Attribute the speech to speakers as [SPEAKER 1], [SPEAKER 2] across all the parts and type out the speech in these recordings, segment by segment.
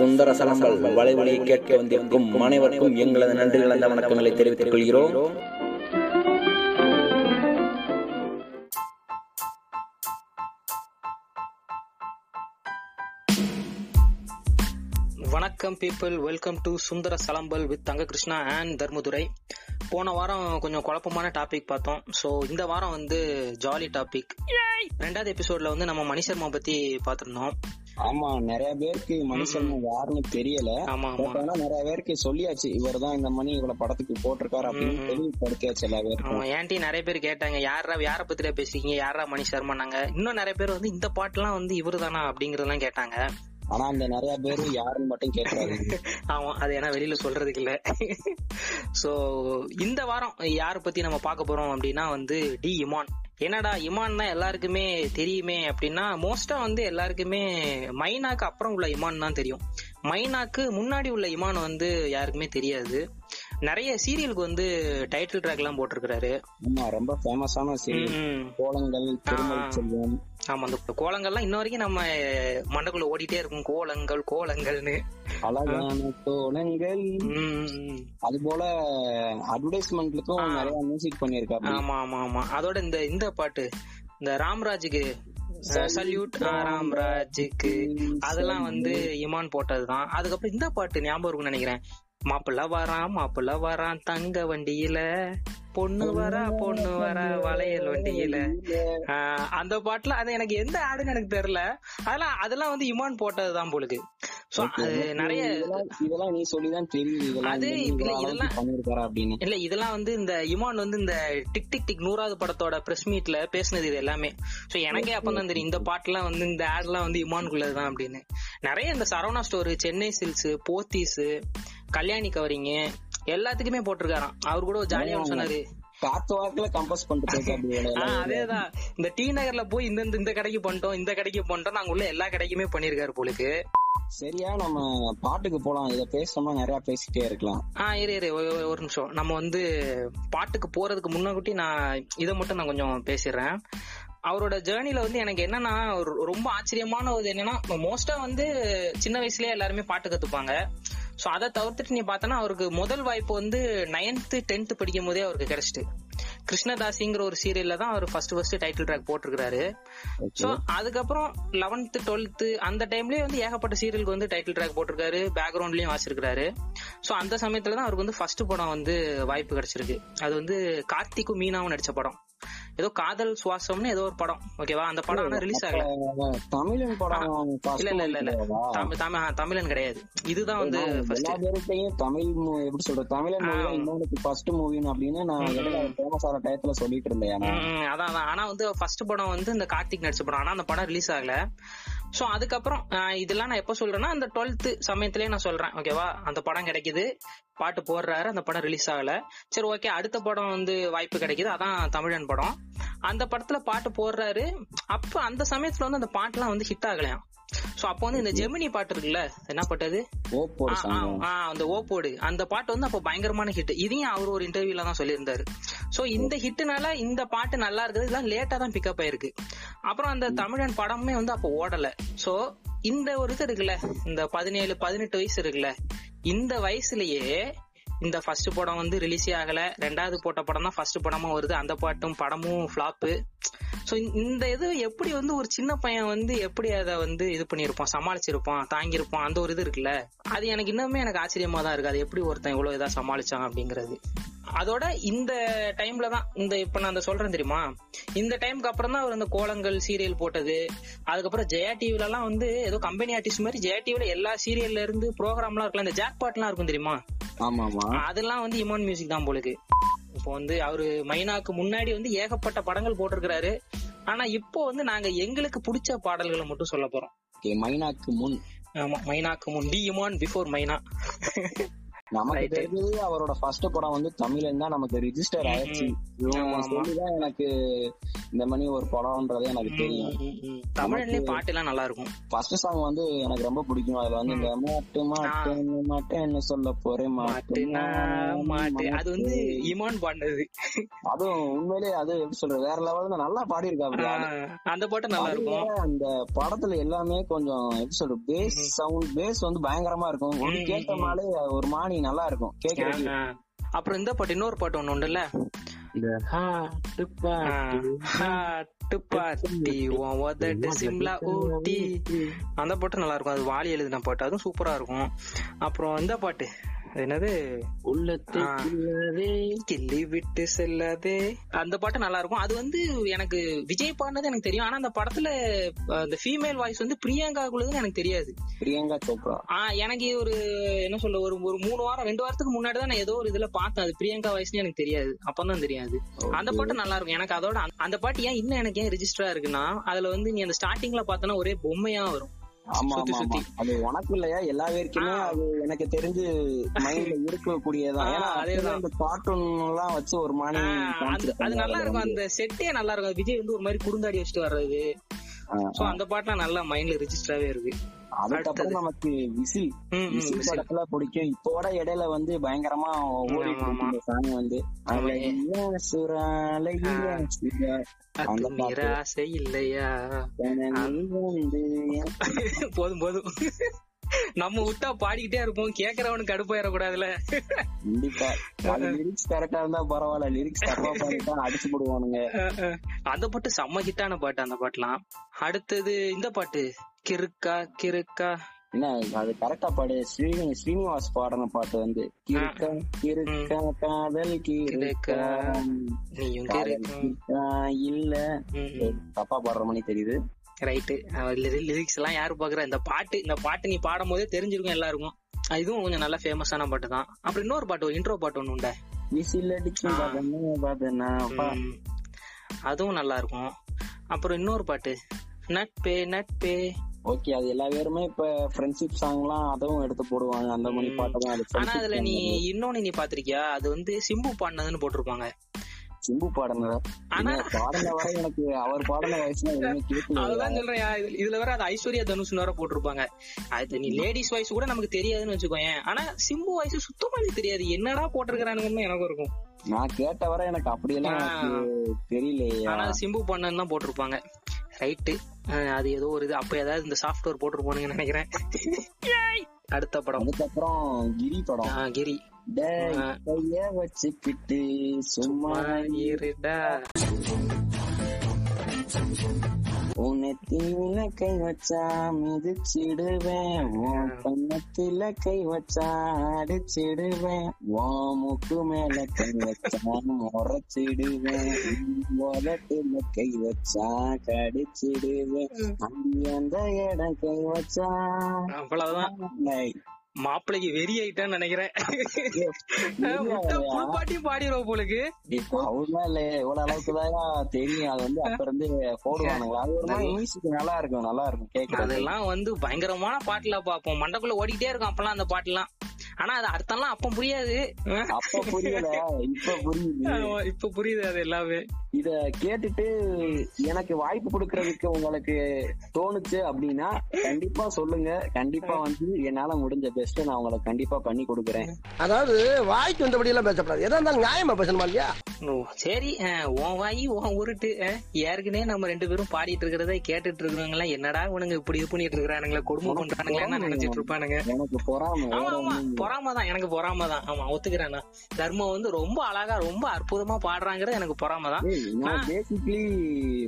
[SPEAKER 1] சுந்தர சலங்கள் வலைவழியை கேட்க வந்திருக்கும் அனைவருக்கும் எங்களது நன்றி கலந்த வணக்கங்களை தெரிவித்துக் கொள்கிறோம்
[SPEAKER 2] வணக்கம் people welcome to Sundara Salambal with Thanga Krishna and Dharmadurai போன வாரம் கொஞ்சம் குழப்பமான டாபிக் பார்த்தோம் ஸோ இந்த வாரம் வந்து ஜாலி டாபிக் ரெண்டாவது எபிசோட்ல வந்து நம்ம மணிசர்மா பத்தி பார்த்துருந்தோம்
[SPEAKER 3] ஆமா நிறைய பேருக்கு மனுஷன் யாருன்னு தெரியல. ஆனா நிறைய பேருக்கு சொல்லியாச்சு இவர் தான் இந்த மணி இவ்வளவு படத்துக்கு போட்டிருக்காரு அப்படின்னு தெளிவுபடுத்தியாச்சு எல்லா பேருக்கும்.
[SPEAKER 2] ஆமா ஏன்டி நிறைய பேர் கேட்டாங்க யாரா யார பத்தில பேசுறீங்க? யாரா மணி சர்மானாங்க இன்னும் நிறைய பேர் வந்து இந்த பாட்டுலாம் வந்து இவரு தானா அப்படிங்கறதெல்லாம் கேட்டாங்க.
[SPEAKER 3] ஆனா அந்த நிறைய பேரு யாருன்னு மட்டும் கேட்கறாரு
[SPEAKER 2] ஆமா அது ஏன்னா வெளியில சொல்றதுக்கு இல்ல. சோ இந்த வாரம் யார பத்தி நம்ம பார்க்க போறோம் அப்படின்னா வந்து டி இமான். என்னடா இமான் தான் எல்லாருக்குமே தெரியுமே அப்படின்னா மோஸ்டா வந்து எல்லாருக்குமே மைனாக்கு அப்புறம் உள்ள இமான் தான் தெரியும். மைனாக்கு முன்னாடி உள்ள இமான் வந்து யாருக்குமே தெரியாது. நிறைய சீரியலுக்கு வந்து டைட்டில் ட்ராக் எல்லாம் போட்டிருக்கிறாரு.
[SPEAKER 3] ஆமா ரொம்ப ஃபேமஸான சீரியல். கோலங்கள் திருமல் செல்வம்
[SPEAKER 2] ஆமா அந்த கோலங்கள்லாம் இன்ன வரைக்கும் நம்ம மண்டக்குள்ள ஓடிட்டே இருக்கும். கோலங்கள் கோலங்கள்னு.
[SPEAKER 3] அழகான கோலங்கள். அது போல அட்வர்டைஸ்மெண்ட்லுக்கும் நிறைய மியூசிக் பண்ணிருக்காரு
[SPEAKER 2] ஆமா ஆமா ஆமா. அதோட இந்த இந்த பாட்டு இந்த ராம்ராஜுக்கு சல்யூட் ராம்ராஜுக்கு அதெல்லாம் வந்து இமான் போட்டதுதான். அதுக்கப்புறம் இந்த பாட்டு ஞாபகம் இருக்கும்னு நினைக்கிறேன். மாப்பிள்ள வரான் மாப்பிள்ள வரான் தங்க வண்டியில. பொண்ணு வரா பொண்ணு வரா வளையல் வண்டியில. அந்த பாட்டுல அது எனக்கு எந்த ஆடுன்னு எனக்கு தெரியல. அதெல்லாம் அதெல்லாம் வந்து இமான் போட்டதுதான் போலுக்கு. நிறைய
[SPEAKER 3] இதெல்லாம் நீ சொல்லிதான் தெரியுது.
[SPEAKER 2] அது இதெல்லாம் இல்ல இதெல்லாம் வந்து இந்த இமான் வந்து இந்த டிக் டிக் டிக் நூறாவது படத்தோட பிரஸ் மீட்ல பேசினது இது எல்லாமே. சோ எனக்கே அப்பதான் தெரியும் இந்த பாட்டுலாம் வந்து இந்த ஆட் எல்லாம் வந்து இமானுக்குள்ளதுதான் அப்படின்னு. நிறைய இந்த Saravana store Chennai silks Pothys Kalyani covering எல்லாத்துக்குமே போட்டிருக்காராம். அவர் கூட ஜாலியா சொன்னாரு.
[SPEAKER 3] காத்து வாக்குல கம்போஸ் பண்ணிட்டு
[SPEAKER 2] அதேதான். இந்த டி நகர்ல போய் இந்த இந்த- கடைக்கு பண்ணிட்டோம் இந்த கடைக்கு பண்ணிட்டோம் நாங்க உள்ள எல்லா கடைக்குமே பண்ணிருக்காரு போலுக்கு.
[SPEAKER 3] சரியா நம்ம பாட்டுக்கு போலாம். இத பேசணும்னா நிறைய பேசிட்டே இருக்கலாம்.
[SPEAKER 2] ஆஹ் இரு இரு. ஒரு- நிமிஷம். நம்ம வந்து பாட்டுக்கு போறதுக்கு முன்னாடி நான் இதை மட்டும் நான் கொஞ்சம் பேசிடுறேன். அவரோட ஜேர்னில வந்து எனக்கு என்னன்னா ரொம்ப ஆச்சரியமான ஒரு என்னன்னா மோஸ்டா வந்து சின்ன வயசுலயே எல்லாருமே பாட்டு கத்துப்பாங்க. சோ அதை தவிர்த்துட்டு நீ பார்த்தனா அவருக்கு முதல் வாய்ப்பு வந்து நைன்த் டென்த் படிக்கும் போதே அவருக்கு கிடைச்சிட்டு. கிருஷ்ணதாசிங்கிற ஒரு சீரியல்ல தான் அவர் ஃபர்ஸ்ட் ஃபர்ஸ்ட் டைட்டில் ட்ராக் போட்டிருக்காரு சோ அதுக்கப்புறம் லெவன்த் டுவெல்த் அந்த டைம்லயே வந்து ஏகப்பட்ட சீரியலுக்கு வந்து டைட்டில் ட்ராக் போட்டிருக்காரு. பேக்ரவுண்ட்லயும் வாசிருக்காரு சோ அந்த சமயத்துல தான் அவருக்கு வந்து ஃபர்ஸ்ட் படம் வந்து வாய்ப்பு கிடைச்சிருக்கு. அது வந்து கார்த்திக்கும் மீனாவும் நடிச்ச படம். ஏதோ காதல் சுவாசம்னு ஏதோ ஒரு படம். ஓகேவா அந்த படம் ஆனா ரிலீஸ் ஆகல.
[SPEAKER 3] தமிழன் படம்
[SPEAKER 2] இல்ல இல்ல இல்ல. இல்ல தமிழன் கிடையாது. இதுதான் வந்து
[SPEAKER 3] தமிழ் எப்படி சொல்றது? தமிழன் ஃபர்ஸ்ட் மூவின்னு அப்படின்னு நான் ஃபேமஸ் ஆகிற டயத்துல சொல்லிட்டு இருந்தேன்
[SPEAKER 2] அதான் அதான். ஆனா வந்து ஃபர்ஸ்ட் படம் வந்து இந்த கார்த்திக் நடிச்ச படம். ஆனா அந்த படம் ரிலீஸ் ஆகல. சோ அதுக்கப்புறம் இதெல்லாம் நான் எப்ப சொல்றேன்னா அந்த டுவெல்த் சமயத்திலேயே நான் சொல்றேன். ஓகேவா அந்த படம் கிடைக்குது. பாட்டு போடுறாரு. அந்த படம் ரிலீஸ் ஆகல. சரி ஓகே அடுத்த படம் வந்து வாய்ப்பு கிடைக்குது. அதான் தமிழன் படம். அந்த படத்துல பாட்டு போடுறாரு. அப்ப அந்த சமயத்துல வந்து அந்த பாட்டுலாம் வந்து ஹிட் ஆகலையாம். சோ அப்போ வந்து இந்த ஜெமினி பாட்டு இருக்குல்ல என்ன பாட்டு அந்த ஓப்போடு அந்த பாட்டு வந்து அப்போ பயங்கரமான ஹிட் இதையும் அவர் ஒரு இன்டர்வியூல தான் சொல்லியிருந்தாரு. சோ இந்த ஹிட்னால இந்த பாட்டு நல்லா இருக்குது. இதெல்லாம் லேட்டா தான் பிக்கப் ஆயிருக்கு. அப்புறம் அந்த தமிழன் படமே வந்து அப்போ ஓடல. சோ இந்த ஒரு இது இருக்குல்ல இந்த பதினேழு பதினெட்டு வயசு இருக்குல்ல இந்த வயசுலயே இந்த ஃபர்ஸ்ட் படம் வந்து ரிலீஸே ஆகல. ரெண்டாவது போட்ட படம் தான் ஃபர்ஸ்ட் படமா வருது. அந்த பாட்டும் படமும் ஃபிளாப்பு சோ இந்த இது எப்படி வந்து ஒரு சின்ன பையன் வந்து எப்படி அதை வந்து இது பண்ணிருப்பான் சமாளிச்சிருப்பான் தாங்கியிருப்பான் அந்த ஒரு இது இருக்குல்ல? அது எனக்கு இன்னுமே எனக்கு ஆச்சரியமா தான் இருக்கு. அது எப்படி ஒருத்தன் இவ்வளவு இதா சமாளிச்சான் அப்படிங்கிறது. அதோட இந்த டைம்ல தான் இந்த இப்ப நான் அந்த சொல்றேன் தெரியுமா? இந்த டைம்க்கு அப்புறம் தான் அவர் இந்த கோலங்கள் சீரியல் போட்டது. அதுக்கப்புறம் ஜெயா டிவில எல்லாம் வந்து ஏதோ கம்பெனி ஆர்டிஸ்ட் மாதிரி ஜெயா டிவில எல்லா சீரியல்ல இருந்து ப்ரோக்ராம்லாம் இருக்கலாம் இந்த ஜாக் பாட்லாம் இருக்கும் தெரியுமா?
[SPEAKER 3] ஆமா ஆமா
[SPEAKER 2] அதெல்லாம் வந்து இமான் மியூசிக் தான் போலுக்கு. இப்போ வந்து அவரு மைனாக்கு முன்னாடி வந்து ஏகப்பட்ட படங்கள் போட்டிருக்கிறாரு. ஆனா இப்போ வந்து நாங்க எங்களுக்கு பிடிச்ச பாடல்களை மட்டும் சொல்ல போறோம்.
[SPEAKER 3] மைனாக்கு முன்.
[SPEAKER 2] ஆமா மைனாக்கு முன். டி இமான் பிஃபோர் மைனா.
[SPEAKER 3] நமக்கு. தெரிஞ்சது அவரோட ஃபர்ஸ்ட் படம் வந்து தமிழ்ல தான் நமக்கு ரிஜிஸ்டர் ஆயிடுச்சு. சொல்லிதான் எனக்கு இந்த மாதிரி ஒரு படம்ன்றது எனக்கு தெரியும்.
[SPEAKER 2] தமிழ்லயே பாட்டு எல்லாம் நல்லா இருக்கும்
[SPEAKER 3] ஃபர்ஸ்ட் சாங் வந்து எனக்கு ரொம்ப பிடிக்கும். அதுல வந்து இந்த மாட்டு மாட்டு மாட்டேன்னு சொல்ல போறேன்
[SPEAKER 2] மாட்டுனா மாட்டு அது வந்து இமான் பாடினது.
[SPEAKER 3] அதுவும் உண்மையிலேயே அது எப்படி சொல்றது வேற லெவல்ல நல்லா பாடி இருக்கா
[SPEAKER 2] ஆஹ் அந்த பாட்டு நல்லா இருக்கும்.
[SPEAKER 3] அந்த படத்துல எல்லாமே கொஞ்சம் எப்படி சொல்றது பேஸ் சவுண்ட் பேஸ் வந்து பயங்கரமா இருக்கும். ஒரு
[SPEAKER 2] ம்,
[SPEAKER 3] கேட்டனாலே ஒரு மாணி நல்லா இருக்கும் கேக்குறது
[SPEAKER 2] அப்புறம் இந்த பாட்டு இன்னொரு பாட்டு ஒண்ணு உண்டுல்ல? சிம்லா ஊட்டி. அந்த பாட்டு நல்லா இருக்கும் அது வாலி எழுதின பாட்டு. அதுவும் சூப்பரா இருக்கும். அப்புறம் இந்த பாட்டு. என்னது?
[SPEAKER 3] உள்ளத்தை.
[SPEAKER 2] கிள்ளி விட்டு செல்லாதே. அந்த பாட்டு நல்லா இருக்கும் அது வந்து எனக்கு விஜய் பாடினது எனக்கு தெரியும். ஆனா அந்த படத்துல அந்த ஃபீமேல் வாய்ஸ் வந்து பிரியங்காக்குள்ளதுன்னு எனக்கு தெரியாது.
[SPEAKER 3] பிரியங்கா சோப்ரா.
[SPEAKER 2] ஆஹ் எனக்கு ஒரு என்ன சொல்ல ஒரு ஒரு மூணு வாரம் ரெண்டு வாரத்துக்கு முன்னாடி தான் நான் ஏதோ ஒரு இதுல பார்த்தேன். அது பிரியங்கா வாய்ஸ்னு எனக்கு தெரியாது. அப்பதான் தெரியாது. அந்த பாட்டு நல்லா இருக்கும் எனக்கு அதோட அந்த- அந்த பாட்டு ஏன் இன்னும் எனக்கு ஏன் ரெஜிஸ்டரா இருக்குன்னா அதுல வந்து நீ அந்த ஸ்டார்டிங்ல பார்த்தனா ஒரே பொம்மையா வரும்.
[SPEAKER 3] ஆமா ஆமா. அது உனக்கு இல்லையா? எல்லா பேருக்குமே. அது எனக்கு தெரிஞ்சு மைண்ட்ல இருக்கக்கூடியதான் ஏன்னா
[SPEAKER 2] அதேதான்.
[SPEAKER 3] அந்த கார்ட்டூன் எல்லாம் வச்சு ஒரு
[SPEAKER 2] அது அது நல்லா இருக்கும். அந்த செட்டே நல்லா இருக்கும். விஜய் வந்து ஒரு மாதிரி குறுந்தாடி வச்சுட்டு வர்றது. சோ அந்த பாட்டுலாம் நல்லா மைண்ட்ல ரெஜிஸ்டராவே இருக்கு.
[SPEAKER 3] அதுக்கப்புறம் நமக்கு விசில். விசில். படத்துல பிடிக்கும். இப்போட இடையில வந்து பயங்கரமா ஓடி
[SPEAKER 2] ஆமா, ஆமா.
[SPEAKER 3] சாங் வந்து. அந்த.
[SPEAKER 2] நிராசை இல்லையா? போதும் போதும். நம்ம விட்டா பாடிக்கிட்டே இருப்போம். கேக்குறவனுக்கு கடுப்பாயிடக்கூடாதுல
[SPEAKER 3] கண்டிப்பா. லிரிக்ஸ் கரெக்டா இருந்தா பரவாயில்ல. லிரிக்ஸ் தப்பா பாடிட்டா அடிச்சு போடுவானுங்க.
[SPEAKER 2] அந்த பாட்டு செம்ம ஹிட்டான பாட்டு அந்த பாட்டுலாம். அடுத்தது இந்த பாட்டு. கிறுக்கா கிறுக்கா.
[SPEAKER 3] என்ன அது கரெக்டா பாடு. ஸ்ரீனி ஸ்ரீனிவாஸ் பாடின பாட்டு வந்து கிறுக்கா கிறுக்கா காதல் கிறுக்கா. இல்ல. தப்பா பாடுற மாதிரி தெரியுது.
[SPEAKER 2] ரைட்டு லிரிக்ஸ் எல்லாம் யாரு பாக்குறா? இந்த பாட்டு இந்த பாட்டு நீ பாடும் போதே தெரிஞ்சிருக்கும் எல்லாருக்கும். இதுவும் கொஞ்சம் நல்ல ஃபேமஸான பாட்டு தான். அப்புறம் இன்னொரு பாட்டு இன்ட்ரோ பாட்டு ஒண்ணு உண்டா. அதுவும் நல்லா இருக்கும். அப்புறம் இன்னொரு பாட்டு. நட்பே நட்பே.
[SPEAKER 3] ஓகே அது எல்லா பேருமே இப்ப ஃப்ரெண்ட்ஷிப் சாங் எல்லாம் அதுவும் எடுத்து போடுவாங்க. அந்த மாதிரி. பாட்டு தான்
[SPEAKER 2] ஆனா அதுல நீ. இன்னொன்னு நீ பாத்திருக்கியா? அது வந்து சிம்பு பாடினதுன்னு போட்டிருப்பாங்க.
[SPEAKER 3] சிம்பு
[SPEAKER 2] ஆனா
[SPEAKER 3] பாடின வரை எனக்கு அவர் எதுவுமே கேட்கல
[SPEAKER 2] அதுதான் சொல்றேன். இதுல- வேற அது ஐஸ்வர்யா தனுஷ்னு வேற போட்டிருப்பாங்க. அது நீ லேடிஸ் வாய்ஸ் கூட நமக்கு தெரியாதுன்னு வச்சுக்கோயேன். ஆனா சிம்பு வாய்ஸ் சுத்தமா எனக்கு தெரியாது. என்னடா போட்டிருக்கிறானுங்கன்னு எனக்கும் இருக்கும்.
[SPEAKER 3] நான் கேட்ட வரை எனக்கு அப்படியெல்லாம் தெரியலையா.
[SPEAKER 2] ஆனா சிம்பு பண்ணன்னு தான் போட்டிருப்பாங்க. ரைட்டு அது ஏதோ ஒரு இது. அப்ப ஏதாவது இந்த சாஃப்ட்வேர் போட்டிருப்பானுங்கன்னு நினைக்கிறேன். அடுத்த படம்.
[SPEAKER 3] அதுக்கப்புறம் கிரி படம்.
[SPEAKER 2] கிரி.
[SPEAKER 3] கைய வச்சுக்கிட்டு சும்மா
[SPEAKER 2] இருடா.
[SPEAKER 3] உன்னை தீவில கை வச்சா மிதிச்சிடுவேன். உன் கண்ணத்தில கை வச்சா அடிச்சிடுவேன். உன் முக்கு மேல கை வச்சா முறைச்சிடுவேன். உதட்டுல கை வச்சா கடிச்சிடுவேன். அந்த இடம் கை வச்சா.
[SPEAKER 2] அவ்வளவுதான்.
[SPEAKER 3] டேய்,
[SPEAKER 2] மாப்பிள்ளைக்கு வெறி ஆயிட்டான்னு நினைக்கிறேன் பாட்டியும் பாடிடுவோம் போலுக்கு.
[SPEAKER 3] அவ்வளவுதான் இல்ல இவ்வளவு அளவுக்குதான் தெரியும். அது வந்து அப்ப இருந்து போடுவானுங்களா அது ஒரு மாதிரி மியூசிக் நல்லா இருக்கும் நல்லா இருக்கும் கேக்குறது.
[SPEAKER 2] அதெல்லாம் வந்து பயங்கரமான பாட்டுல பாப்போம். மண்டக்குள்ள ஓடிக்கிட்டே இருக்கும் அப்பெல்லாம் அந்த பாட்டுலாம். ஆனா அது அர்த்தம்லாம் அப்ப புரியாது.
[SPEAKER 3] அப்ப புரியல இப்ப புரியுது.
[SPEAKER 2] இப்ப புரியுது அது எல்லாமே.
[SPEAKER 3] இத கேட்டுட்டு எனக்கு வாய்ப்பு கொடுக்கறதுக்கு உங்களுக்கு தோணுச்சு அப்படின்னா கண்டிப்பா சொல்லுங்க. கண்டிப்பா வந்து என்னால முடிஞ்ச பெஸ்ட் நான் உங்களுக்கு கண்டிப்பா பண்ணி கொடுக்குறேன்.
[SPEAKER 4] அதாவது வாய்க்கு வந்தபடி எல்லாம் பேசப்படாது. எதா இருந்தாலும் நியாயமா பேசணுமா இல்லையா?
[SPEAKER 2] சரி உன் வாயி உன் உருட்டு ஏற்கனவே நம்ம ரெண்டு பேரும் பாடிட்டு இருக்கிறத கேட்டுட்டு இருக்கிறவங்க எல்லாம் என்னடா உனக்கு இப்படி இது பண்ணிட்டு இருக்கிறானுங்களே கொடுமை பண்றானுங்களா நினைச்சிட்டு இருப்பானுங்க.
[SPEAKER 3] எனக்கு பொறாம.
[SPEAKER 2] பொறாம தான் எனக்கு பொறாம தான் ஆமா ஒத்துக்கிறேன் தர்மம் வந்து ரொம்ப அழகா ரொம்ப அற்புதமா பாடுறாங்கிறது எனக்கு பொறாம தான்
[SPEAKER 3] பேசிக்லி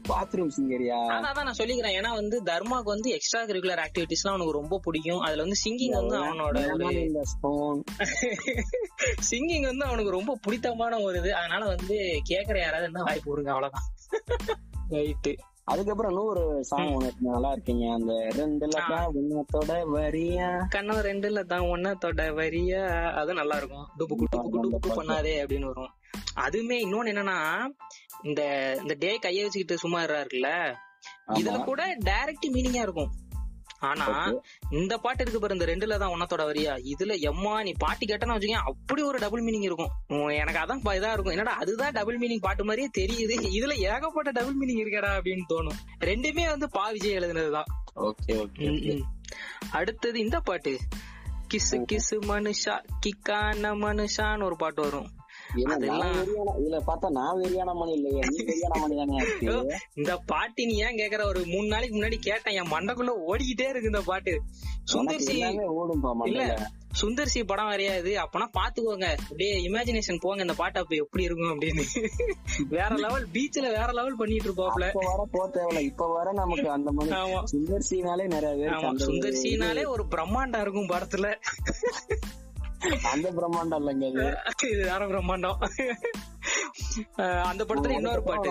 [SPEAKER 3] பாத்ரூம் சிங்கரியா
[SPEAKER 2] அதான் நான் சொல்லிக்கிறேன். ஏன்னா வந்து தர்மாக்கு வந்து எக்ஸ்ட்ரா கரிக்குலர் ஆக்டிவிட்டிஸ்லாம் அவனுக்கு ரொம்ப பிடிக்கும். அதுல வந்து சிங்கிங் வந்து அவனோட சிங்கிங் வந்து அவனுக்கு ரொம்ப பிடித்தமான ஒரு இது. அதனால வந்து கேக்குற யாராவது என்ன வாய்ப்பு கொடுங்க அவ்வளவுதான். ரைட்டு
[SPEAKER 3] அதுக்கப்புறம் இன்னொரு சாங் ஒண்ணு நல்லா இருக்கீங்க. அந்த ரெண்டு லக்கா உன்னத்தோட வரியா?
[SPEAKER 2] கண்ணன் ரெண்டுல தான் ஒன்னத்தோட வரியா? அது நல்லா இருக்கும். டுபுக்கு டுபுக்கு டுபுக்கு பண்ணாதே அப்படின்னு வரும். அதுவுமே இன்னொன்னு என்னன்னா இந்த இந்த டே கைய வச்சுக்கிட்டு சும்மா இருக்குல்ல இதுல கூட டைரக்ட் மீனிங்கா இருக்கும். ஆனா இந்த பாட்டு இருக்கு பாரு இந்த ரெண்டுல தான் ஒன்னத்தோட வரியா? இதுல எம்மா நீ பாட்டு கேட்டனா வச்சுக்கோங்க அப்படி ஒரு டபுள் மீனிங் இருக்கும். எனக்கு அதான் இதா இருக்கும். என்னடா அதுதான் டபுள் மீனிங் பாட்டு மாதிரியே தெரியுது. இதுல ஏகப்பட்ட டபுள் மீனிங் இருக்கடா அப்படின்னு தோணும். ரெண்டுமே வந்து பா விஜய் எழுதுனதுதான். அடுத்தது இந்த பாட்டு. கிசு கிசு மனுஷா கிக்கான மனுஷான்னு ஒரு பாட்டு வரும்.
[SPEAKER 3] இதுல பார்த்தா நான் வெறியான மணி இல்லையே. நீ வெறியான மணி தானே
[SPEAKER 2] ஐயோ, இந்த பாட்டு நீ ஏன் கேக்குற? ஒரு மூணு நாளைக்கு முன்னாடி கேட்டேன். என் மண்டக்குள்ள ஓடிக்கிட்டே இருக்கு இந்த பாட்டு. சுந்தர் சி இல்ல சுந்தர் சி படம் வரையாது. அப்பனா பாத்துக்கோங்க. அப்படியே இமேஜினேஷன் போங்க. இந்த பாட்டு அப்ப எப்படி இருக்கும் அப்படின்னு. வேற லெவல் பீச்ல வேற லெவல் பண்ணிட்டு இருப்பாப்ல.
[SPEAKER 3] இப்ப வர போ தேவையில்ல. இப்ப வர நமக்கு அந்த
[SPEAKER 2] ஆமா.
[SPEAKER 3] சுந்தர் சீனாலே நிறைய அந்த
[SPEAKER 2] சுந்தர் சினாலே ஒரு பிரம்மாண்டம் இருக்கும் படத்துல.
[SPEAKER 3] அந்த பிரம்மாண்டம் இல்லைங்க
[SPEAKER 2] இது வேற பிரம்மாண்டம். அந்த படத்துல இன்னொரு பாட்டு.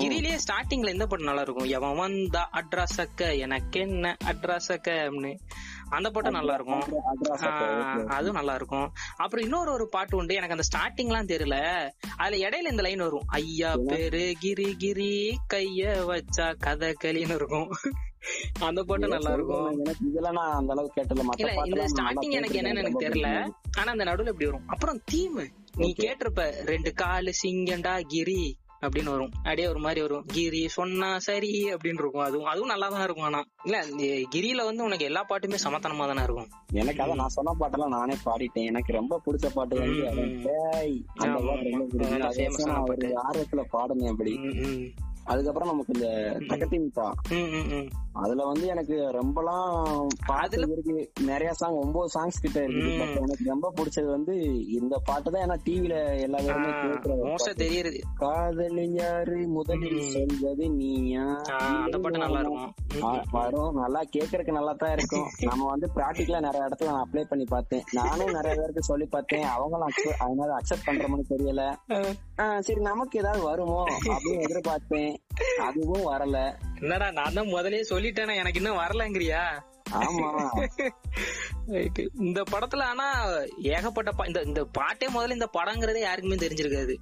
[SPEAKER 2] கிரிலேயே ஸ்டார்டிங்ல எந்த பாட்டு நல்லா இருக்கும் எவன் வந்தா அட்ராசக்க எனக்கு என்ன அட்ராசக்க அப்படின்னு. அந்த பாட்டு நல்லா இருக்கும் அதுவும் நல்லா இருக்கும் அப்புறம் இன்னொரு ஒரு பாட்டு உண்டு. எனக்கு அந்த ஸ்டார்டிங்லாம் தெரியல. அதுல இடையில இந்த லைன் வரும். ஐயா பேரு கிரி கிரி கைய வச்சா கதை களின்னு இருக்கும். அந்த பாட்டு நல்லா இருக்கும்.
[SPEAKER 3] எனக்கு இதெல்லாம் நான் அந்த அளவுக்கு கேட்டல
[SPEAKER 2] இல்ல இந்த ஸ்டார்டிங் எனக்கு என்னன்னு எனக்கு தெரியல. ஆனா அந்த நடுவுல இப்படி வரும். அப்புறம் தீம் நீ கேட்டிருப்ப ரெண்டு காலு சிங்கண்டா கிரி அப்படின்னு வரும். அப்படியே ஒரு மாதிரி வரும். கிரி சொன்னா சரி அப்படின்னு இருக்கும். அதுவும் அதுவும் நல்லா தான் இருக்கும் ஆனா. இல்ல கிரியில வந்து உனக்கு எல்லா பாட்டுமே சமத்தனமா தானே இருக்கும்.
[SPEAKER 3] எனக்கு அதான் நான் சொன்ன பாட்டெல்லாம் நானே பாடிட்டேன். எனக்கு ரொம்ப பிடிச்ச பாட்டு வந்து ஆர்வத்துல பாடுனேன் அப்படி. அதுக்கப்புறம் நமக்கு இந்த தகத்திமிப்பா
[SPEAKER 2] ம், ம், ம்.
[SPEAKER 3] அதுல வந்து எனக்கு ரொம்பலாம்
[SPEAKER 2] அதுல-
[SPEAKER 3] இருக்கு. நிறைய சாங் ஒன்பது சாங்ஸ் கிட்ட இருக்குது.
[SPEAKER 2] ம்.
[SPEAKER 3] பட் எனக்கு ரொம்ப பிடிச்சது வந்து இந்த பாட்டு தான். ஏன்னா டிவில எல்லா பேருமே.
[SPEAKER 2] தெரியுது
[SPEAKER 3] காதல் யாரு? முதலில். சொல்வது நீயா?
[SPEAKER 2] அந்த பாட்டு நல்லா இருக்கும்.
[SPEAKER 3] வரும். நல்லா கேக்குறதுக்கு நல்லா தான் இருக்கும். நம்ம வந்து பிராக்டிக்கலா நிறைய இடத்துல நான் அப்ளை பண்ணி பார்த்தேன். நானும் நிறைய பேருக்கு சொல்லி பார்த்தேன். அவங்களும் அதனால அக்செப்ட் பண்ற மாதிரி தெரியல சரி நமக்கு ஏதாவது வருமோ அப்படின்னு எதிர்பார்த்தேன். அதுவும் வரல.
[SPEAKER 2] என்னடா நான் தான் முதலே சொல்லிட்டேனே எனக்கு இன்னும் வரலங்கிறியா? இந்த படத்துல ஆனா ஏகப்பட்ட இந்த இந்த பாட்டே முதல்ல இந்த படங்கிறதே யாருக்குமே தெரிஞ்சிருக்காது.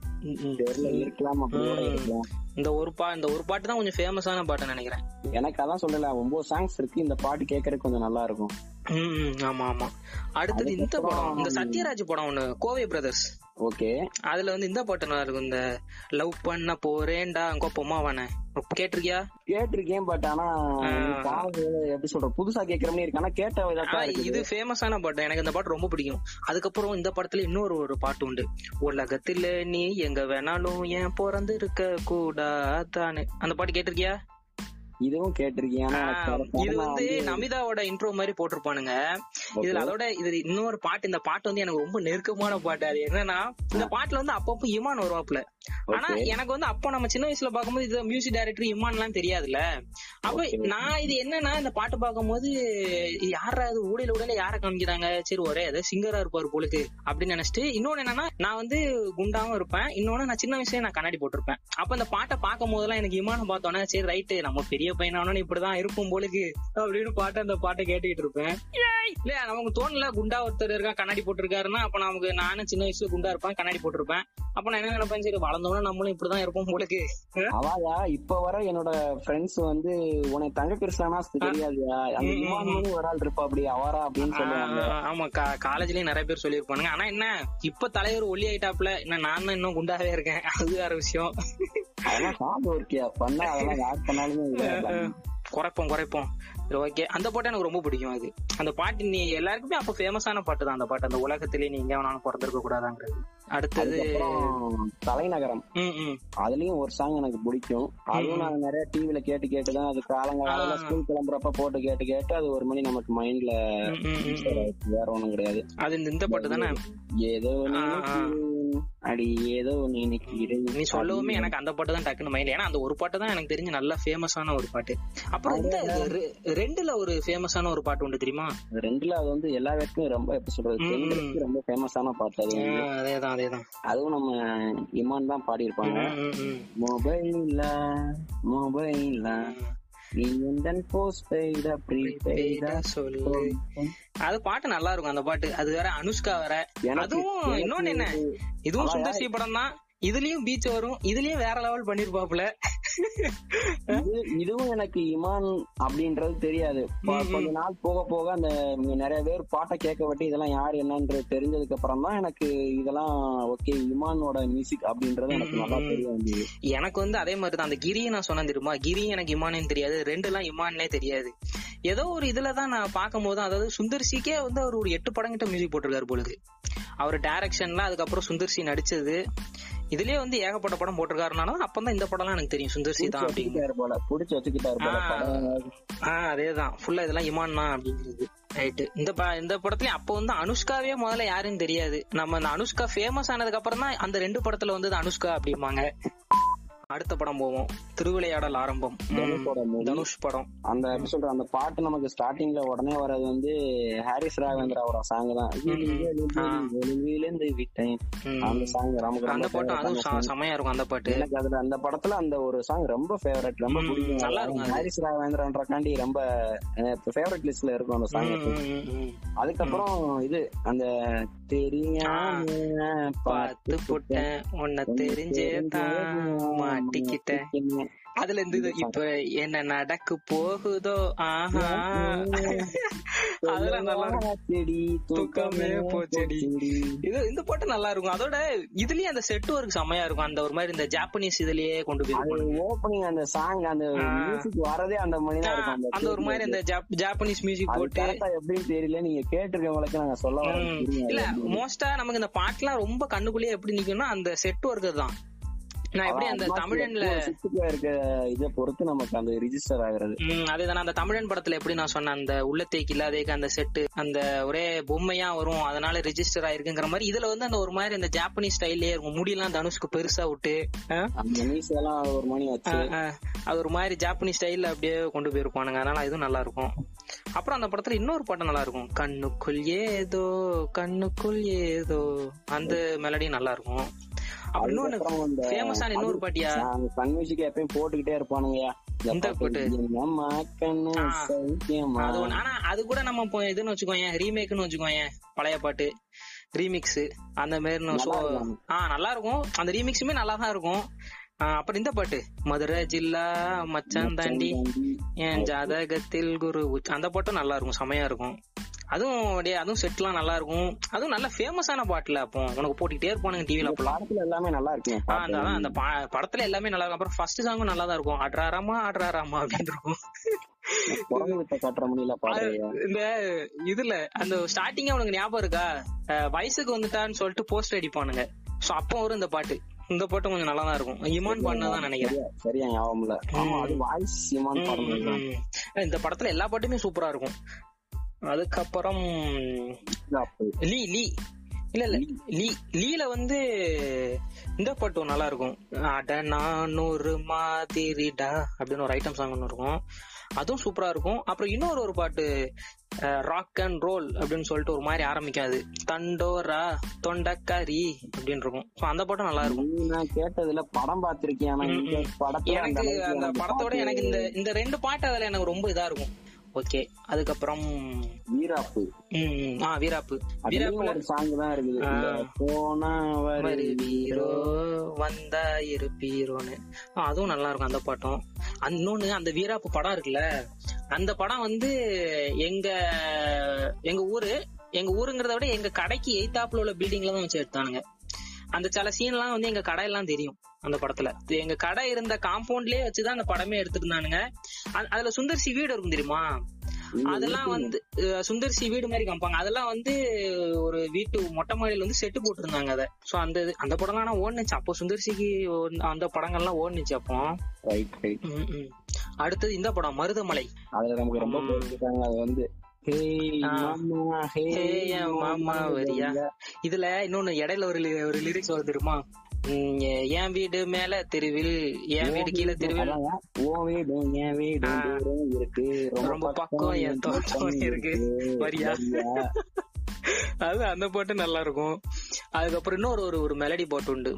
[SPEAKER 2] இந்த ஒரு பா இந்த ஒரு பாட்டு தான் கொஞ்சம் ஃபேமஸான பாட்டு நினைக்கிறேன்.
[SPEAKER 3] எனக்கு அதான் சொல்லல ஒன்பது சாங்ஸ் இருக்கு இந்த பாட்டு கேட்கறதுக்கு கொஞ்சம் நல்லா இருக்கும்.
[SPEAKER 2] ம், ஆமா ஆமா. அடுத்தது இந்த படம் இந்த சத்யராஜ் படம் ஒண்ணு கோவை பிரதர்ஸ்
[SPEAKER 3] ஓகே.
[SPEAKER 2] அதுல வந்து இந்த பாட்டு நல்லா இருக்கும் இந்த லவ் பண்ண போறேன்டா அங்க பொம்மாவானே கேட்டிருக்கியா?
[SPEAKER 3] கேட்டிருக்கேன் பட் ஆனா எப்படி சொல்ற புதுசா கேட்கறமே இருக்கு. ஆனா கேட்ட
[SPEAKER 2] இது ஃபேமஸான பாட்டு. எனக்கு இந்த பாட்டு ரொம்ப பிடிக்கும். அதுக்கப்புறம் இந்த படத்துல இன்னொரு ஒரு பாட்டு உண்டு. உலகத்துல நீ எங்க வேணாலும் ஏன் பிறந்து இருக்க கூடாதான்னு. அந்த பாட்டு கேட்டிருக்கியா?
[SPEAKER 3] இதுவும் கேட்டிருக்கேன்
[SPEAKER 2] இது வந்து நமிதாவோட இன்ட்ரோ மாதிரி போட்டிருப்பானுங்க. இதுல அதோட இது இன்னொரு பாட்டு இந்த பாட்டு வந்து எனக்கு ரொம்ப நெருக்கமான பாட்டு. அது என்னன்னா இந்த பாட்டுல வந்து அப்பப்போ இமான் வருவாப்புல. ஆனா. எனக்கு வந்து அப்போ நம்ம சின்ன வயசுல பார்க்கும்போது இது மியூசிக் டைரக்டர் இமான் எல்லாம் தெரியாதுல்ல. அப்ப. நான் இது என்னன்னா இந்த பாட்டு பார்க்கும்போது யாரா இது ஊடையில ஊடையில யார காமிக்கிறாங்க? சரி ஒரே ஏதோ சிங்கரா இருப்பாரு போலுக்கு அப்படின்னு நினைச்சிட்டு இன்னொன்னு என்னன்னா நான் வந்து குண்டாவும் இருப்பேன். இன்னொன்னு நான் சின்ன வயசுல நான் கண்ணாடி போட்டிருப்பேன். அப்ப இந்த பாட்டை பார்க்கும் போதெல்லாம் எனக்கு இமானை பார்த்தோன்னே சரி ரைட்டு நம்ம பெரிய பையனானு இப்படிதான் இருக்கும் போலுக்கு அப்படின்னு பாட்டு அந்த பாட்டை கேட்டுக்கிட்டு இருப்பேன். இல்ல நமக்கு தோணல குண்டா ஒருத்தர் இருக்கா கண்ணாடி போட்டிருக்காருன்னா அப்ப நமக்கு நானும் சின்ன வயசுல குண்டா இருப்பேன் கண்ணாடி போட்டிருப்பேன். அப்ப நான் என்ன நினைப்பேன் சரி வளர்ந்தோம்னா நம்மளும் இப்படிதான் இருப்போம் போலுக்கு
[SPEAKER 3] அவாயா இப்ப வர என்னோட ஃப்ரெண்ட்ஸ் வந்து உனக்கு தங்க கிருஷ்ணனா தெரியாதுயா? அந்த ஒரு ஆள் இருப்பா அப்படி அவரா அப்படின்னு சொல்லுவாங்க.
[SPEAKER 2] ஆமா காலேஜ்லயும் நிறைய பேர் சொல்லியிருப்பானுங்க. ஆனா என்ன இப்ப தலைவர் ஒல்லி ஆயிட்டாப்ல என்ன நான் இன்னும் குண்டாவே இருக்கேன். அது வேற விஷயம்.
[SPEAKER 3] அதெல்லாம் சாப்பிட ஒர்க்கியா பண்ணா அதெல்லாம் யார் பண்ணாலுமே.
[SPEAKER 2] குறைப்போம் குறைப்போம். சரி ஓகே அந்த பாட்டு எனக்கு ரொம்ப பிடிக்கும் அது. அந்த பாட்டு நீ எல்லாருக்குமே அப்ப ஃபேமஸான பாட்டு தான் அந்த பாட்டு. அந்த உலகத்திலே நீ எங்க வேணாலும் பிறந்திருக்க கூடாதாங்கிறது. அடுத்தது
[SPEAKER 3] தலைநகரம். அதுலயும் ஒரு சாங் எனக்கு பிடிக்கும். அதுவும் நான் நிறைய டிவில கேட்டு கேட்டுதான் அது காலங்காலம். ஸ்கூல் கிளம்புறப்ப போட்டு கேட்டு கேட்டு அது ஒரு மணி நமக்கு மைண்ட்ல. வேற ஒண்ணும் கிடையாது.
[SPEAKER 2] அது இந்த பாட்டு தானே?
[SPEAKER 3] ஏதோ அடி ஏதோ நினைக்கிறேன்
[SPEAKER 2] நீ சொல்லவுமே எனக்கு அந்த பாட்டு தான் டக்குன்னு மைண்ட் ஏன்னா அந்த ஒரு பாட்டு தான் எனக்கு தெரிஞ்ச நல்ல ஃபேமஸான ஒரு பாட்டு. அப்புறம் இந்த ரெண்டுல ஒரு ஃபேமஸான ஒரு பாட்டு உண்டு தெரியுமா?
[SPEAKER 3] ரெண்டுல அது வந்து எல்லா பேருக்குமே ரொம்ப எப்படி சொல்றது ரொம்ப ஃபேமஸான பாட்டு அது
[SPEAKER 2] அதேதான் அதேதான்.
[SPEAKER 3] அதுவும் நம்ம இமான் தான் பாடியிருப்பாங்க.
[SPEAKER 2] ம், ம், ம். அது பாட்டு நல்லா இருக்கும் அந்த பாட்டு. அது வேற அனுஷ்கா வேற. அதுவும் இன்னொன்னு என்ன? இதுவும் சுந்தர் சி படம் தான் இதுலயும் பீச் வரும். இதுலயும் வேற லெவல் பண்ணிருப்பாப்புல.
[SPEAKER 3] இது இதுவும் எனக்கு இமான் அப்படின்றது தெரியாது. கொஞ்ச நாள் போக போக அந்த நிறைய பேர் பாட்டை கேட்க வட்டி இதெல்லாம் யார் என்னன்றது தெரிஞ்சதுக்கு அப்புறம் தான் எனக்கு இதெல்லாம் ஓகே இமானோட மியூசிக் அப்படின்றது எனக்கு நல்லா தெரிய வந்தது.
[SPEAKER 2] எனக்கு வந்து அதே மாதிரி தான் அந்த கிரியை நான் சொன்னேன் தெரியுமா? கிரி எனக்கு இமானேன்னு தெரியாது. ரெண்டு எல்லாம் இமானே தெரியாது. ஏதோ ஒரு இதுலதான் நான் பார்க்கும்போது அதாவது சுந்தர்சிக்கே வந்து அவர் ஒரு எட்டு படம் கிட்ட மியூசிக் போட்டிருக்காரு பொழுது அவர் டைரக்ஷன்ல அதுக்கப்புறம் சுந்தர்சி நடிச்சது. இதுலயே வந்து ஏகப்பட்ட படம் போட்டிருக்காருனாலும் அப்பதான் இந்த படம்லாம் எனக்கு தெரியும். சுந்தர்சி தான் அப்படிங்க
[SPEAKER 3] வச்சுக்கிட்டாரு போல புடிச்சு வச்சுக்கிட்டாரு போல
[SPEAKER 2] ஆ.
[SPEAKER 3] படம்.
[SPEAKER 2] ஆஹ் அதேதான். ஃபுல்லா இதெல்லாம் இமான் தான் அப்படிங்கிறது. ரைட்டு இந்த இந்த படத்துலயும் அப்போ வந்து அனுஷ்காவே முதல்ல யாருன்னு தெரியாது. நம்ம அந்த அனுஷ்கா ஃபேமஸ் ஆனதுக்கு அப்புறம் தான் அந்த ரெண்டு படத்துல வந்து அனுஷ்கா அப்படிம்பாங்க. அடுத்த படம் போவோம். திருவிளையாடல் ஆரம்பம். தனுஷ் படம்.
[SPEAKER 3] அந்த எப்படி சொல்ற அந்த பாட்டு நமக்கு ஸ்டார்டிங்ல உடனே வர்றது வந்து ஹாரிஸ் ராகவேந்திராவோட சாங் தான். விழி, விழி, விழி, விழுந்து விட்டேன். அந்த சாங் நமக்கு
[SPEAKER 2] அந்த பாட்டும் அதுவும் செமையா இருக்கும் அந்த பாட்டு.
[SPEAKER 3] எனக்கு அதுல அந்த படத்துல அந்த ஒரு சாங் ரொம்ப ஃபேவரட் ரொம்ப பிடிக்கும்.
[SPEAKER 2] நல்லா இருக்கும்.
[SPEAKER 3] ஹாரிஸ் ராகவேந்திரான்றக்காண்டி ரொம்ப ஃபேவரட் லிஸ்ட்ல இருக்கும் அந்த சாங். அதுக்கப்புறம் இது அந்த தெரியாம
[SPEAKER 2] பார்த்து போட்டேன். உன்னை தெரிஞ்சே தான். மாட்டிக்கிட்டேன் அதுல இருந்து இப்ப என்ன நடக்கு போகுதோ? ஆஹா. அதெல்லாம் நல்லா தூக்கமே போச்செடி. இது இந்த பாட்டு நல்லா இருக்கும். அதோட இதுலயே அந்த செட் ஒர்க் செமையா இருக்கும். அந்த ஒரு மாதிரி இந்த ஜாப்பனீஸ் இதுலயே கொண்டு போயிருப்பாங்க
[SPEAKER 3] ஓப்பனிங் அந்த சாங் அந்த. மியூசிக் வரதே அந்த இருக்கும்
[SPEAKER 2] அந்த ஒரு மாதிரி அந்த ஜாப்- ஜாப்பனீஸ் மியூசிக் போட்டு.
[SPEAKER 3] எப்படின்னு தெரியல. நீங்க கேட்டிருக்கவங்களுக்கு நாங்க சொல்ல
[SPEAKER 2] இல்ல. மோஸ்டா நமக்கு இந்த பாட்டுலாம் ரொம்ப கண்ணுக்குள்ளேயே எப்படி நிக்கும்னா அந்த செட் ஒர்க் தான். நான் எப்படி அந்த தமிழன்ல
[SPEAKER 3] இருக்க இதை பொறுத்து நமக்கு அந்த ரிஜிஸ்டர் ஆகுறது.
[SPEAKER 2] அதேதான் அந்த தமிழன் படத்துல எப்படி நான் சொன்னேன் அந்த உள்ளத்தேக்கு இல்லாதேக்கு அந்த செட்டு அந்த ஒரே பொம்மையா வரும் அதனால ரெஜிஸ்டர் ஆயிருக்குங்கிற மாதிரி இதுல வந்து அந்த ஒரு மாதிரி அந்த ஜாப்பனீஸ் ஸ்டைல்லயே இருக்கும். முடியெல்லாம் தனுஷ்க்கு பெருசா விட்டு
[SPEAKER 3] ஒரு மணி.
[SPEAKER 2] அது ஒரு மாதிரி ஜாப்பனீஸ் ஸ்டைல்ல அப்படியே கொண்டு போயிருப்பானுங்க. அதனால இதுவும் நல்லா இருக்கும். அப்புறம் அந்த படத்துல இன்னொரு பாட்டு நல்லா இருக்கும். கண்ணுக்குள் ஏதோ கண்ணுக்குள் ஏதோ அந்த மெலடியும் நல்லா இருக்கும். இன்னொரு பாட்டியா?
[SPEAKER 3] சன் மியூசிக் எப்பயும் போட்டுக்கிட்டே இருப்பானுங்க.
[SPEAKER 2] ஆனா அது கூட நம்ம இதுன்னு வச்சுக்கோங்க ரீமேக்னு வச்சுக்கோங்க பழைய பாட்டு ரீமிக்ஸ் அந்த மாதிரி
[SPEAKER 3] நல்லா
[SPEAKER 2] சோ
[SPEAKER 3] இருக்கும்.
[SPEAKER 2] ஆ நல்லா இருக்கும். அந்த ரீமிக்ஸுமே நல்லா தான் இருக்கும். அப்புறம் இந்த பாட்டு மதுரை ஜில்லா மச்சான் தாண்டி. என் ஜாதகத்தில் குரு அந்த பாட்டும் நல்லா இருக்கும் செமையா இருக்கும். அதுவும் அதுவும் செட்லாம் நல்லா இருக்கும். அதுவும் நல்ல ஃபேமஸான பாட்டுல அப்போ. உனக்கு போட்டுக்கிட்டே இருப்பானுங்க டிவில
[SPEAKER 3] படத்துல எல்லாமே நல்லா இருக்குங்க
[SPEAKER 2] ஆ, அந்த அதான் அந்த பா- படத்துல எல்லாமே நல்லா இருக்கும். அப்புறம் ஃபர்ஸ்ட் சாங்கும் நல்லா தான் இருக்கும். அட்ராராமா அட்ராராமா அப்படின்னு இருக்கும். இந்த இதுல அந்த ஸ்டார்டிங்கே உனக்கு ஞாபகம் இருக்கா? வயசுக்கு வந்துட்டான்னு சொல்லிட்டு போஸ்டர் அடிப்பானுங்க. சோ அப்போ வரும் இந்த பாட்டு. இந்த பாட்டு கொஞ்சம் நல்லா தான் இருக்கும். இமான் பாடினதான் நினைக்கிறேன்.
[SPEAKER 3] சரியா ஞாபகம் இல்ல. ஆமா
[SPEAKER 2] ம். இந்த படத்துல எல்லா பாட்டுமே சூப்பரா இருக்கும். அதுக்கப்புறம் லீ லீ. இல்ல இல்ல. லீ. லீல வந்து இந்த பாட்டு நல்லா இருக்கும் அட நானூறு மாதிரிடா அப்படின்னு ஒரு ஐட்டம் சாங் ஒண்ணு இருக்கும். அதுவும் சூப்பரா இருக்கும். அப்புறம் இன்னொரு ஒரு பாட்டு ராக் அண்ட் ரோல் அப்படின்னு சொல்லிட்டு ஒரு மாதிரி ஆரம்பிக்காது. தண்டோரா தொண்டக்காரி அப்படின்னு இருக்கும். So அந்த பாட்டும் நல்லா இருக்கும்
[SPEAKER 3] நான் கேட்டதுல படம் பார்த்திருக்கேன்
[SPEAKER 2] எனக்கு அந்த படத்தோட எனக்கு இந்த இந்த ரெண்டு பாட்டு அதுல எனக்கு ரொம்ப இதா இருக்கும். ஓகே. அதுக்கப்புறம்
[SPEAKER 3] வீராப்பு.
[SPEAKER 2] ம், ம். ஆ வீராப்பு. வீராப்புல
[SPEAKER 3] ஒரு சாங் தான் இருக்குது. போனா
[SPEAKER 2] வருவீரோ வந்தா இருப்பீரோன்னு. அதுவும் நல்லா இருக்கும் அந்த பாட்டும். இன்னொன்னு அந்த வீராப்பு படம் இருக்குல்ல அந்த படம் வந்து எங்க எங்க ஊரு எங்க ஊருங்கிறத விட எங்க கடைக்கு எய்தாப்புல உள்ள பில்டிங்ல தான் வச்சு எடுத்தானுங்க. அந்த சில சீன்லாம் வந்து எங்க கடையெல்லாம் தெரியும் அந்த படத்துல. எங்க கடை இருந்த காம்பவுண்ட்லயே வச்சுதான் அந்த படமே எடுத்திருந்தானுங்க. அதுல சுந்தர்சி வீடு இருக்கும் தெரியுமா? அதெல்லாம் வந்து சுந்தர்சி வீடு மாதிரி காமிப்பாங்க. அதெல்லாம் வந்து ஒரு வீட்டு மொட்டை மாடியில வந்து செட்டு போட்டிருந்தாங்க அத. சோ அந்த அந்த படம்லாம் ஆனா ஓடுனுச்சு. அப்போ சுந்தர்சிக்கு அந்த படங்கள்லாம் ஓடுனுச்சு அப்போ. அடுத்தது இந்த படம் மருதமலை.
[SPEAKER 3] அதுல நமக்கு ரொம்ப அது வந்து. மாமா
[SPEAKER 2] வரியா? இதுல இன்னொன்னு இடையில ஒரு ஒரு லிரிக்ஸ் வருது தெரியுமா? என் வீடு மேல தெருவில் என் வீடு கீழே தெருவில்.
[SPEAKER 3] என் வீடு இருக்கு.
[SPEAKER 2] ரொம்ப பக்கம் என் தோட்டம் இருக்கு. வரியா? அது அந்த பாட்டு நல்லா இருக்கும் அதுக்கப்புறம் இன்னொரு ஒரு ஒரு மெலடி பாட்டு உண்டு.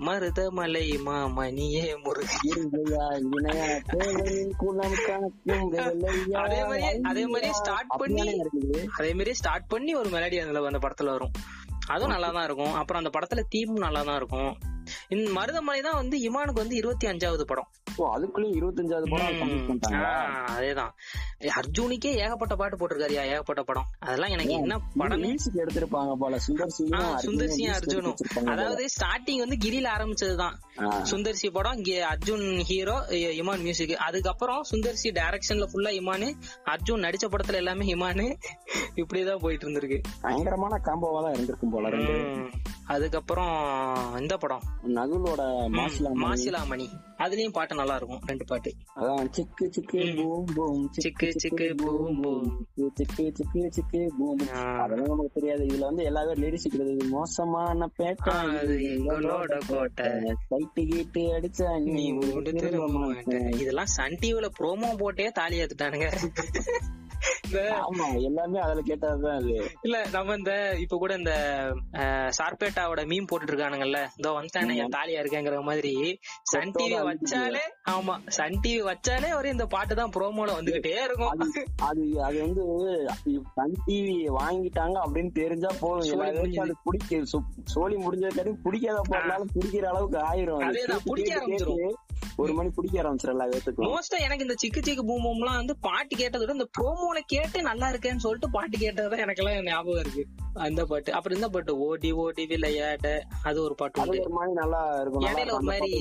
[SPEAKER 3] தேவரின் குலம் காக்கும் வேலையா.
[SPEAKER 2] அதே மாதிரியே அதே மாதிரியே ஸ்டார்ட் பண்ணி அதே மாதிரியே ஸ்டார்ட் பண்ணி ஒரு மெலடி அதுல அந்த படத்துல வரும். அதுவும் நல்லா தான் இருக்கும். அப்புறம் அந்த படத்துல தீமும் நல்லா தான் இருக்கும். இந்த மருதமலை தான் வந்து இமானுக்கு வந்து இருபத்தி அஞ்சாவது படம்.
[SPEAKER 3] ஓ அதுக்குள்ளயும் இருபத்தஞ்சாவது படம்
[SPEAKER 2] அதேதான். அர்ஜுனுக்கே ஏகப்பட்ட பாட்டு போட்டிருக்காருயா ஏகப்பட்ட படம். அதெல்லாம் எனக்கு என்ன படமே
[SPEAKER 3] மியூசிக் எடுத்திருப்பாங்க போல. சுந்தர்
[SPEAKER 2] ஆ,
[SPEAKER 3] சிங்கும்
[SPEAKER 2] சுந்தர் சி அர்ஜுனும். அதாவது ஸ்டார்டிங் வந்து கிரில ஆரம்பிச்சதுதான். சுந்தர் சி படம் அர்ஜுன் ஹீரோ இமான் மியூசிக் அதுக்கப்புறம் சுந்தர் சி டைரக்ஷன்ல ஃபுல்லா இமானு அர்ஜுன் நடிச்ச படத்துல எல்லாமே இமானு. இப்படிதான் போயிட்டு இருந்திருக்கு.
[SPEAKER 3] பயங்கரமான காம்போவா தான் இருந்திருக்கும் போல.
[SPEAKER 2] அதுக்கப்புறம் இந்த படம்.
[SPEAKER 3] நகுலோட மாசிலா
[SPEAKER 2] மாசிலாமணி. அதுலயும் பாட்டு நல்லா இருக்கும் ரெண்டு பாட்டு.
[SPEAKER 3] அதான் சிக்கு சிக்கு பூம் பூம்
[SPEAKER 2] சிக்கு சிக்கு பூம் பூம்
[SPEAKER 3] சிக்கு சிக்கு சிக்கு பூம். அதெல்லாம் நமக்கு தெரியாது. இதுல வந்து எல்லாமே லிரிக்ஸ் இருக்குது. மோசமான பேட்டை
[SPEAKER 2] எங்களோட கோட்டை.
[SPEAKER 3] சைட்டு கீட்டு அடிச்சா
[SPEAKER 2] நீ. இதெல்லாம் சன் டிவில ப்ரோமோ போட்டே தாலி ஏத்துட்டானுங்க.
[SPEAKER 3] ஆமா எல்லாமே அதுல கேட்டதுதான் அது
[SPEAKER 2] இல்ல நம்ம இந்த இப்ப கூட இந்த சார்பேட்டாவோட மீம் போட்டுட்டு இருக்கானுங்கல்ல இதோ வந்துட்டானே என் தாலியா இருக்கேங்கிற மாதிரி சன் டிவி வச்சாலே ஆமா சன் டிவி வச்சாலே ஒரு இந்த பாட்டு தான் ப்ரோமோல வந்துகிட்டே இருக்கும்
[SPEAKER 3] அது அது வந்து சன் டிவி வாங்கிட்டாங்க அப்படின்னு தெரிஞ்சா போதும் அது பிடிக்க சு- சோலி முடிஞ்சதுக்காட்டி பிடிக்காத போறதுனால பிடிக்கிற அளவுக்கு ஆயிரும் ஒரு மணி பிடிக்க பேத்துக்கும்
[SPEAKER 2] மோஸ்டா எனக்கு இந்த சிக்கு சிக்கு பூம் பூம்லாம் வந்து பாட்டு கேட்டதை விட இந்த ப்ரோமோல கேட்டு நல்லா இருக்கேன்னு சொல்லிட்டு பாட்டு கேட்டதுதான் எனக்கு எல்லாம் ஞாபகம் இருக்கு. அந்த பாட்டு. அப்புறம் இந்த பாட்டு ஓடி ஓடி விளையாட. அது ஒரு பாட்டு
[SPEAKER 3] அது ஒரு மாதிரி நல்லா இருக்கும்.
[SPEAKER 2] இடையில ஒரு மாதிரி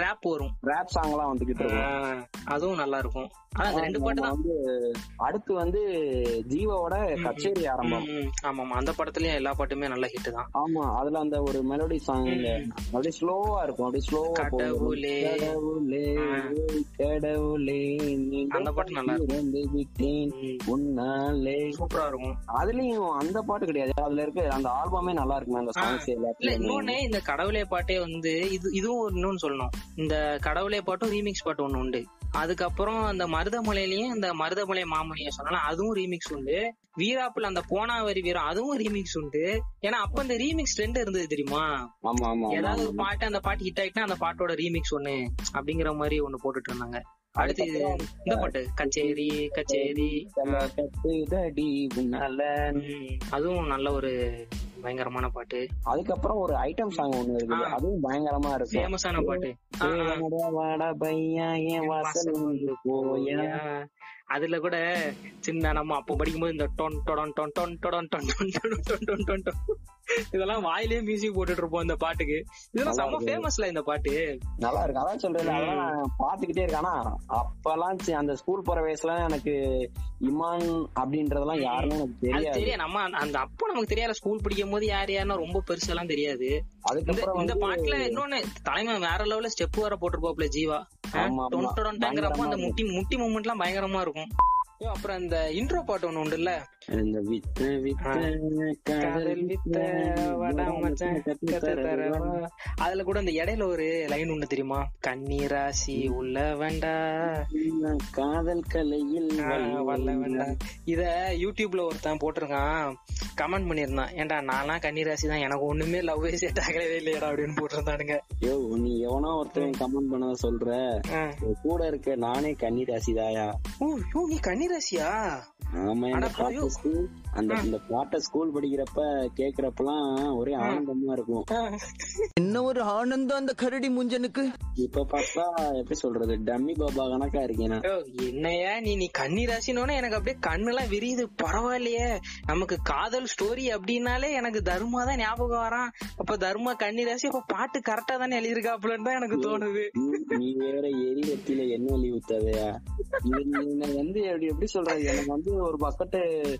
[SPEAKER 2] ரேப் வரும்.
[SPEAKER 3] ரேப் சாங் எல்லாம் வந்துகிட்டு இருக்கும்.
[SPEAKER 2] அதுவும் நல்லா இருக்கும். ஆனா அந்த ரெண்டு பாட்டு தான்.
[SPEAKER 3] வந்து அடுத்து வந்து ஜீவாவோட கச்சேரி ஆரம்பம்.
[SPEAKER 2] ஆமா ஆமா அந்த படத்துலயும் எல்லா பாட்டுமே நல்ல ஹிட் தான்.
[SPEAKER 3] ஆமா. அதுல அந்த ஒரு மெலோடி சாங் அப்படியே ஸ்லோவா இருக்கும். அப்படியே ஸ்லோவா
[SPEAKER 2] கடவுளே.
[SPEAKER 3] கடவுளே கடவுளே
[SPEAKER 2] அந்த பாட்டு நல்லா இருக்கும்.
[SPEAKER 3] உன்னாலே.
[SPEAKER 2] சூப்பரா இருக்கும்.
[SPEAKER 3] அதுலயும் அந்த பாட்டு கிடையாது. அதுல இருக்க அந்த ஆல்பமே நல்லா இருக்குமே அந்த சாங்ஸ்
[SPEAKER 2] இன்னொன்னு இந்த கடவுளே பாட்டே வந்து இது இதுவும் இன்னொன்னு சொல்லணும். இந்த கடவுளே பாட்டும் ரீமிக்ஸ் பாட்டு ஒண்ணு உண்டு. அதுக்கப்புறம் அந்த மருதமலையிலயும் இந்த மருதமலை மாமணிய சொன்னாலும் அதுவும் ரீமிக்ஸ் உண்டு. வீராப்புல அந்த போனாவரி வீரம் அதுவும் ரீமிக்ஸ் உண்டு. ஏன்னா அப்ப அந்த ரீமிக்ஸ் ட்ரெண்ட் இருந்தது தெரியுமா? ஏதாவது ஒரு பாட்டு அந்த பாட்டு ஹிட் ஆயிட்டுனா அந்த பாட்டோட ரீமிக்ஸ் ஒண்ணு அப்படிங்கிற மாதிரி ஒண்ணு போட்டுட்டு இருந்தாங்க. அடுத்து இந்த பாட்டு கச்சேரி கச்சேரி. ம், அதுவும் நல்ல ஒரு பயங்கரமான பாட்டு.
[SPEAKER 3] அதுக்கப்புறம் ஒரு ஐட்டம் சாங் ஒண்ணு இருக்குது.
[SPEAKER 2] ஆ.
[SPEAKER 3] அதுவும் பயங்கரமா இருக்கும்.
[SPEAKER 2] ஃபேமஸான பாட்டு.
[SPEAKER 3] வாடா, பையா என் வாசல் வந்து போயா.
[SPEAKER 2] அதுல கூட சின்ன நம்ம அப்ப படிக்கும்போது இந்த டொன் டொடன் டொன் டொன் டொடன் டொன் டொன் டொன் டொன் டொன் டொன் டொன். இதெல்லாம் வாயிலேயே மியூசிக் போட்டுட்டு இருப்போம் இந்த பாட்டுக்கு. இதெல்லாம் செம்ம ஃபேமஸ்ல இந்த பாட்டு.
[SPEAKER 3] நல்லா இருக்கு. அதான் சொல்றேன் அதெல்லாம் பாத்துக்கிட்டே இருக்கேன். அப்பெல்லாம் அந்த ஸ்கூல் போற வயசுல எனக்கு இமான் அப்படின்றதெல்லாம் யாருன்னு எனக்கு தெரியாது.
[SPEAKER 2] தெரியும் நம்ம அந்த- அப்போ நமக்கு தெரியாது ஸ்கூல் படிக்கும் போது யார் யாருன்னா ரொம்ப பெருசெல்லாம் தெரியாது.
[SPEAKER 3] அதுக்கப்புறம்
[SPEAKER 2] இந்த பாட்டுல இன்னொன்னு தலைமை வேற லெவல்ல ஸ்டெப் வேற போட்டிருப்பாப்ல ஜீவா.
[SPEAKER 3] ஆமா, ஆமா.
[SPEAKER 2] டொன் டொடன்ங்கிறப்ப அந்த முட்டி முட்டி மூமெண்ட் எல்லாம் பயங்கரமா இருக்கும் அப்புறம் இந்த இன்ட்ரோ பாட்டு ஒண்ணு உண்டுல்ல?
[SPEAKER 3] இந்த வித்த.
[SPEAKER 2] அதுல கூட அந்த இடையில ஒரு லைன் ஒண்ணு தெரியுமா? கண்ணீராசி உள்ள வேண்டா
[SPEAKER 3] காதல் கலையில்
[SPEAKER 2] வேண்டா இத யூடியூப்ல ஒருத்தன் போட்டிருக்கான். கமெண்ட் பண்ணிருந்தான் ஏன்டா நானா கண்ணீராசி தான். எனக்கு ஒண்ணுமே லவ் செட் ஆகவே இல்லையடா அப்படின்னு போட்டிருந்தானுங்க.
[SPEAKER 3] யோ நீ எவனோ ஒருத்தன் கமெண்ட் பண்ண சொல்ற. கூட இருக்க நானே கன்னி ராசிதாயா
[SPEAKER 2] ஓ நீ கண்ணீராசியா
[SPEAKER 3] ஆமா அந்த இந்த பாட்டை ஸ்கூல் படிக்கிறப்ப கேக்குறப்பெல்லாம் ஒரே ஆனந்தமா இருக்கும்.
[SPEAKER 4] என்ன ஒரு ஆனந்தம் அந்த கரடி முஞ்சனுக்கு?
[SPEAKER 3] இப்ப பார்த்தா எப்படி சொல்றது டம்மி பாபா கணக்கா இருக்கேன்
[SPEAKER 2] என்னையா நீ நீ கன்னி ராசினோட எனக்கு அப்படியே கண்ணெல்லாம் விரியுது. பரவாயில்லையே. நமக்கு காதல் ஸ்டோரி அப்படின்னாலே எனக்கு தர்மா தான் ஞாபகம் வரான். அப்ப தர்மா கன்னி ராசி அப்ப பாட்டு கரெக்டா தானே எழுதியிருக்காப்புலன்னு தான் எனக்கு தோணுது.
[SPEAKER 3] நீ- வேற எரிவத்தில என்ன அள்ளி ஊத்தாதயா? வந்து எப்படி எப்படி சொல்றது? எனக்கு வந்து ஒரு பக்கெட்டு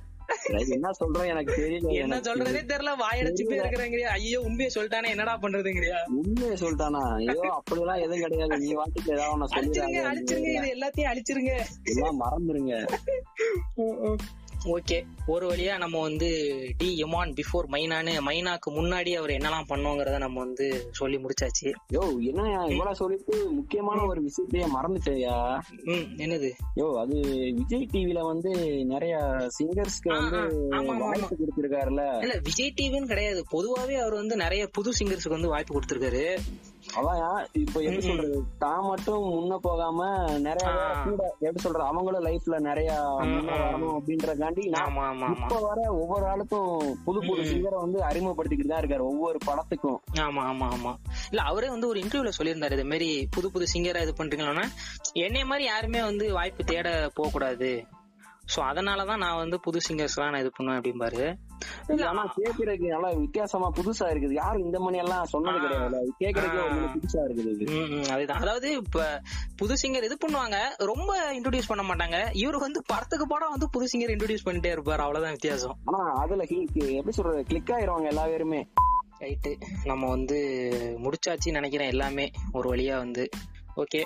[SPEAKER 3] என்ன சொல்றேன் எனக்கு தெரியல
[SPEAKER 2] என்ன சொல்றதே தெரியல. வாயடைச்சுட்டே இருக்கிறேங்கிறியா ஐயோ உண்மையை சொல்லிட்டானே என்னடா பண்றதுங்கிறியா?
[SPEAKER 3] உண்மையை சொல்லிட்டானா? ஐயோ அப்படிலாம் எதுவும் கிடையாது. நீ வாட்டிக்கு ஏதாவது ஒண்ணு
[SPEAKER 2] அழிச்சிருங்க அழிச்சிருங்க இது எல்லாத்தையும் அழிச்சிருங்க.
[SPEAKER 3] எல்லாம் மறந்துருங்க.
[SPEAKER 2] ஓகே. ஒரு வழியா நம்ம வந்து டி எமான் பிஃபோர் மைனான்னு மைனாக்கு முன்னாடி அவர் என்னெல்லாம் பண்ணோங்கிறத நம்ம வந்து சொல்லி முடிச்சாச்சு.
[SPEAKER 3] யோ என்ன இவ்வளவு சொல்லிட்டு முக்கியமான ஒரு விஷயத்தையே மறந்துட்டேயா
[SPEAKER 2] ம் என்னது?
[SPEAKER 3] யோ அது விஜய் டிவில வந்து நிறைய சிங்கர்ஸ்க்கு வந்து வாய்ப்பு கொடுத்திருக்காருல்ல
[SPEAKER 2] இல்ல விஜய் டிவின்னு கிடையாது. பொதுவாவே அவர் வந்து நிறைய புது சிங்கர்ஸ்க்கு வந்து வாய்ப்பு கொடுத்திருக்காரு.
[SPEAKER 3] அதான் இப்ப எப்படி சொல்றது? தான் மட்டும் முன்ன போகாம நிறைய. கூட எப்படி சொல்றது? அவங்களும் லைஃப்ல நிறைய வரணும் அப்படின்றக்காண்டி இப்ப வர ஒவ்வொரு ஆளுக்கும் புது புது. சிங்கரை வந்து அறிமுகப்படுத்திக்கிட்டு தான் இருக்காரு ஒவ்வொரு படத்துக்கும்.
[SPEAKER 2] ஆமா ஆமா ஆமா. இல்ல அவரே வந்து ஒரு இன்டர்வியூல சொல்லியிருந்தாரு இது மாதிரி புது புது சிங்கரா இது பண்றீங்கன்னா என்னைய மாதிரி யாருமே வந்து வாய்ப்பு தேட போக கூடாது சோ அதனாலதான் நான் வந்து புது சிங்கர்ஸ் எல்லாம் நான் இது பண்ணுவேன் அப்படிம்பாரு.
[SPEAKER 3] ஆனா கேக்குறதுக்கு நல்லா வித்தியாசமா புதுசா இருக்குது. யாரும் இந்த மணி எல்லாம் சொன்னது. கிடையாது கேக்குறதுக்கு புதுசா இருக்குது
[SPEAKER 2] அதுதான். அதாவது இப்ப புது சிங்கர் இது பண்ணுவாங்க. ரொம்ப இன்ட்ரோடியூஸ் பண்ண மாட்டாங்க. இவரு வந்து படத்துக்கு படம் வந்து புது சிங்கர் இன்ட்ரோடியூஸ் பண்ணிட்டே இருப்பாரு. அவ்வளவுதான் வித்தியாசம்.
[SPEAKER 3] ஆனா அதுல எப்படி சொல்றது? கிளிக் ஆயிருவாங்க எல்லா பேருமே.
[SPEAKER 2] ரைட்டு நம்ம வந்து முடிச்சாச்சு நினைக்கிறேன் எல்லாமே. ஒரு வழியா வந்து. Okay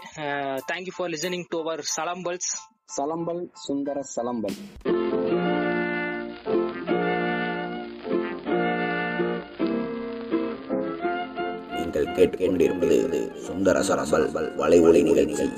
[SPEAKER 2] thank you for listening to our சலம்பல்ஸ்
[SPEAKER 3] Salambal Sundara Salambal.
[SPEAKER 1] நீங்கள் கேட்டுக்கொண்டிருப்பது சுந்தர சரசல் வலை நிகழ்ச்சி.